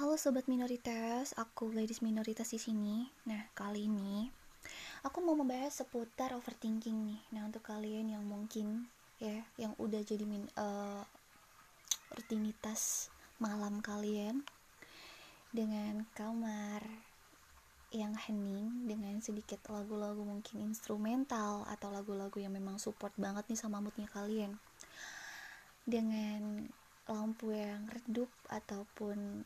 Halo sobat minoritas, aku ladies minoritas di sini. Nah, kali ini aku mau membahas seputar overthinking nih. Nah, untuk kalian yang mungkin ya yang udah jadi min uh, rutinitas malam kalian dengan kamar yang hening dengan sedikit lagu-lagu mungkin instrumental atau lagu-lagu yang memang support banget nih sama moodnya kalian dengan lampu yang redup ataupun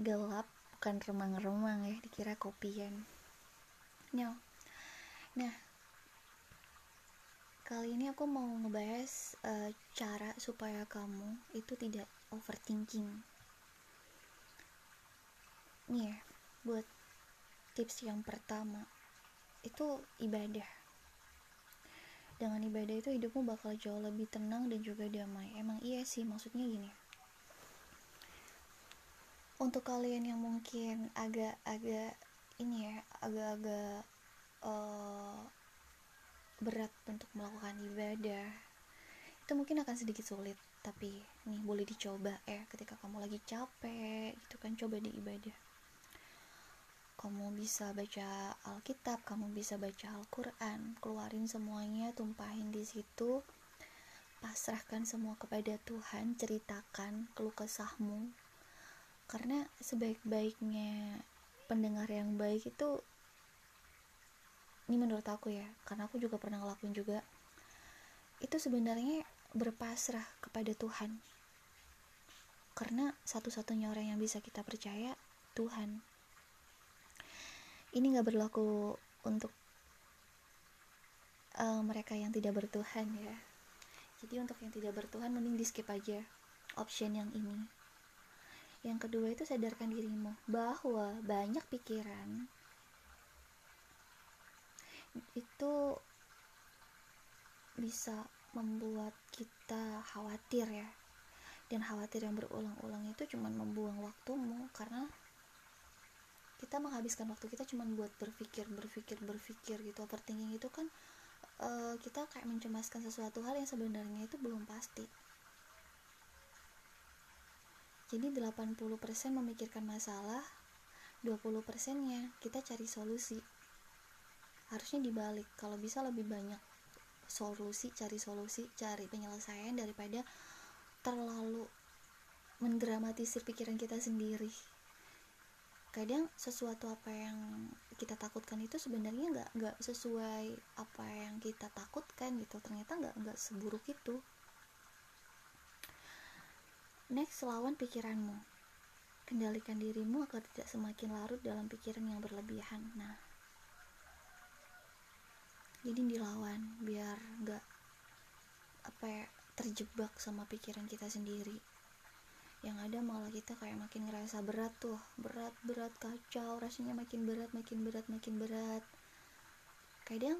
gelap bukan remang-remang ya dikira kopian. No. nah kali ini aku mau ngebahas uh, cara supaya kamu itu tidak overthinking. Nih ya buat tips yang pertama itu ibadah. Dengan ibadah itu hidupmu bakal jauh lebih tenang dan juga damai. Emang iya sih maksudnya gini untuk kalian yang mungkin agak-agak ini ya agak-agak uh, berat untuk melakukan ibadah itu mungkin akan sedikit sulit. Tapi nih boleh dicoba ya ketika kamu lagi capek gitu kan coba di ibadah. Kamu bisa baca Alkitab kamu bisa baca Al-Quran keluarin semuanya tumpahin di situ. Pasrahkan semua kepada Tuhan ceritakan keluh kesahmu karena sebaik-baiknya pendengar yang baik itu ini menurut aku ya karena aku juga pernah ngelakuin juga itu sebenarnya berpasrah kepada Tuhan. Karena satu-satunya orang yang bisa kita percaya Tuhan. Ini gak berlaku untuk uh, mereka yang tidak bertuhan ya. Jadi untuk yang tidak bertuhan mending di skip aja option yang ini yang kedua itu sadarkan dirimu bahwa banyak pikiran itu bisa membuat kita khawatir ya. Dan khawatir yang berulang-ulang itu cuma membuang waktumu karena kita menghabiskan waktu kita cuma buat berpikir berpikir berpikir gitu. Overthinking itu kan uh, kita kayak mencemaskan sesuatu hal yang sebenarnya itu belum pasti jadi 80% memikirkan masalah, 20% nya kita cari solusi. Harusnya dibalik, kalau bisa lebih banyak solusi, cari solusi, cari penyelesaian daripada terlalu mendramatisir pikiran kita sendiri. Kadang sesuatu apa yang kita takutkan itu sebenarnya nggak nggak sesuai apa yang kita takutkan gitu. Ternyata nggak nggak seburuk itu. Next, lawan pikiranmu. Kendalikan dirimu agar tidak semakin larut dalam pikiran yang berlebihan. Nah, jadi dilawan biar nggak apa ya terjebak sama pikiran kita sendiri. Yang ada malah kita kayak makin ngerasa berat tuh, berat, berat, kacau, rasanya makin berat, makin berat, makin berat. Kadang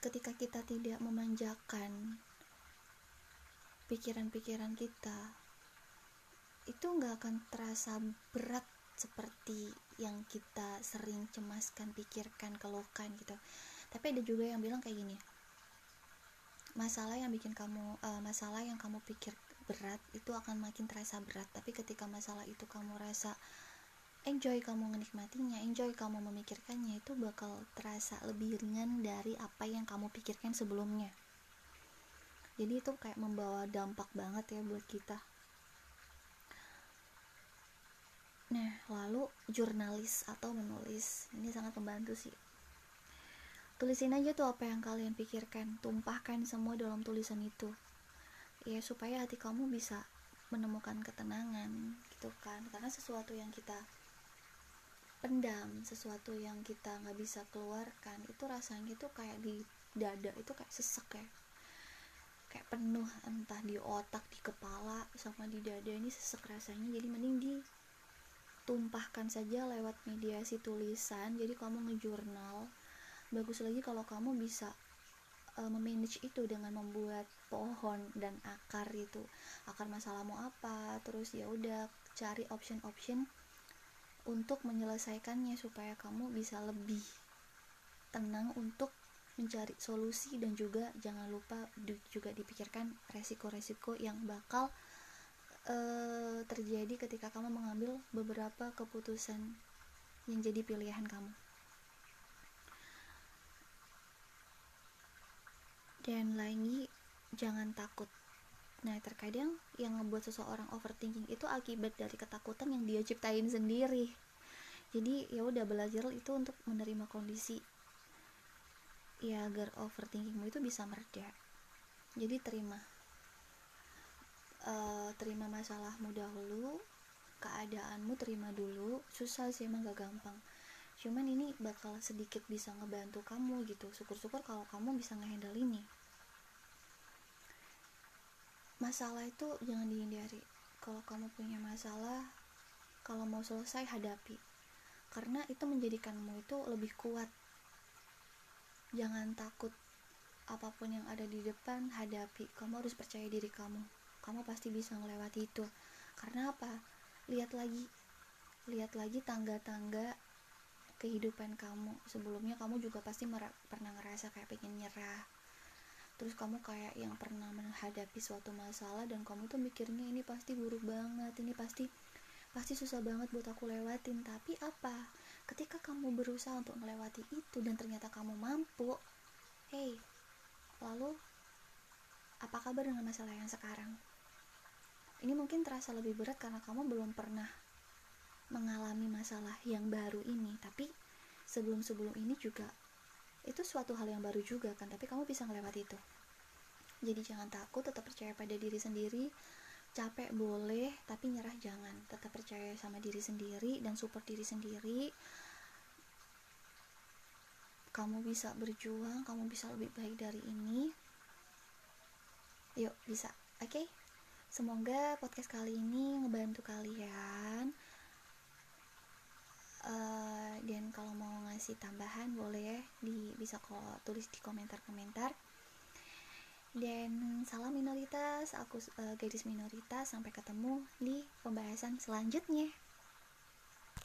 ketika kita tidak memanjakan pikiran-pikiran kita itu nggak akan terasa berat seperti yang kita sering cemaskan, pikirkan, keluhkan gitu. Tapi ada juga yang bilang kayak gini, masalah yang bikin kamu, uh, masalah yang kamu pikir berat itu akan makin terasa berat. Tapi ketika masalah itu kamu rasa enjoy kamu menikmatinya, enjoy kamu memikirkannya itu bakal terasa lebih ringan dari apa yang kamu pikirkan sebelumnya jadi itu kayak membawa dampak banget ya buat kita. Nah lalu jurnalis atau menulis ini sangat membantu sih. Tulisin aja tuh apa yang kalian pikirkan tumpahkan semua dalam tulisan itu. Ya supaya hati kamu bisa menemukan ketenangan gitu kan. Karena sesuatu yang kita pendam sesuatu yang kita nggak bisa keluarkan itu rasanya tuh kayak di dada itu kayak sesek ya kayak penuh entah di otak di kepala sama di dada ini sesek rasanya. Jadi mending ditumpahkan saja lewat mediasi tulisan. Jadi kamu ngejurnal. Bagus lagi kalau kamu bisa uh, memanage itu dengan membuat pohon dan akar itu. Akar masalahmu apa? Terus ya udah cari option-option untuk menyelesaikannya supaya kamu bisa lebih tenang untuk mencari solusi dan juga jangan lupa juga dipikirkan resiko-resiko yang bakal uh, terjadi ketika kamu mengambil beberapa keputusan yang jadi pilihan kamu. Dan lagi jangan takut. Nah terkadang yang membuat seseorang overthinking itu akibat dari ketakutan yang dia ciptain sendiri. Jadi ya udah belajar itu untuk menerima kondisi ya agar overthinkingmu itu bisa mereda. Jadi terima uh, terima masalahmu dahulu keadaanmu terima dulu. Susah sih emang gak gampang. Cuman ini bakal sedikit bisa ngebantu kamu gitu. Syukur-syukur kalau kamu bisa ngehandle ini. Masalah itu jangan dihindari. Kalau kamu punya masalah kalau mau selesai hadapi. Karena itu menjadikanmu itu lebih kuat jangan takut apa pun yang ada di depan hadapi. Kamu harus percaya diri kamu. Kamu pasti bisa melewati itu. Karena apa? Lihat lagi lihat lagi tangga-tangga kehidupan kamu. Sebelumnya kamu juga pasti pernah ngerasa kayak pengen nyerah. Terus kamu kayak yang pernah menghadapi suatu masalah dan kamu tuh mikirnya ini pasti buruk banget ini pasti pasti susah banget buat aku lewatin. Tapi apa ketika kamu berusaha untuk melewati itu dan ternyata kamu mampu hey lalu apa kabar dengan masalah yang sekarang? Ini mungkin terasa lebih berat karena kamu belum pernah mengalami masalah yang baru ini. Tapi sebelum-sebelum ini juga itu suatu hal yang baru juga kan tapi kamu bisa melewati itu. Jadi jangan takut tetap percaya pada diri sendiri capek boleh tapi nyerah jangan. Tetap percaya sama diri sendiri dan support diri sendiri. Kamu bisa berjuang kamu bisa lebih baik dari ini. Yuk bisa. Oke? Okay? semoga podcast kali ini ngebantu kalian. Uh, dan kalau mau ngasih tambahan boleh di bisa kok tulis di komentar-komentar dan salam minoritas aku uh, gadis minoritas sampai ketemu di pembahasan selanjutnya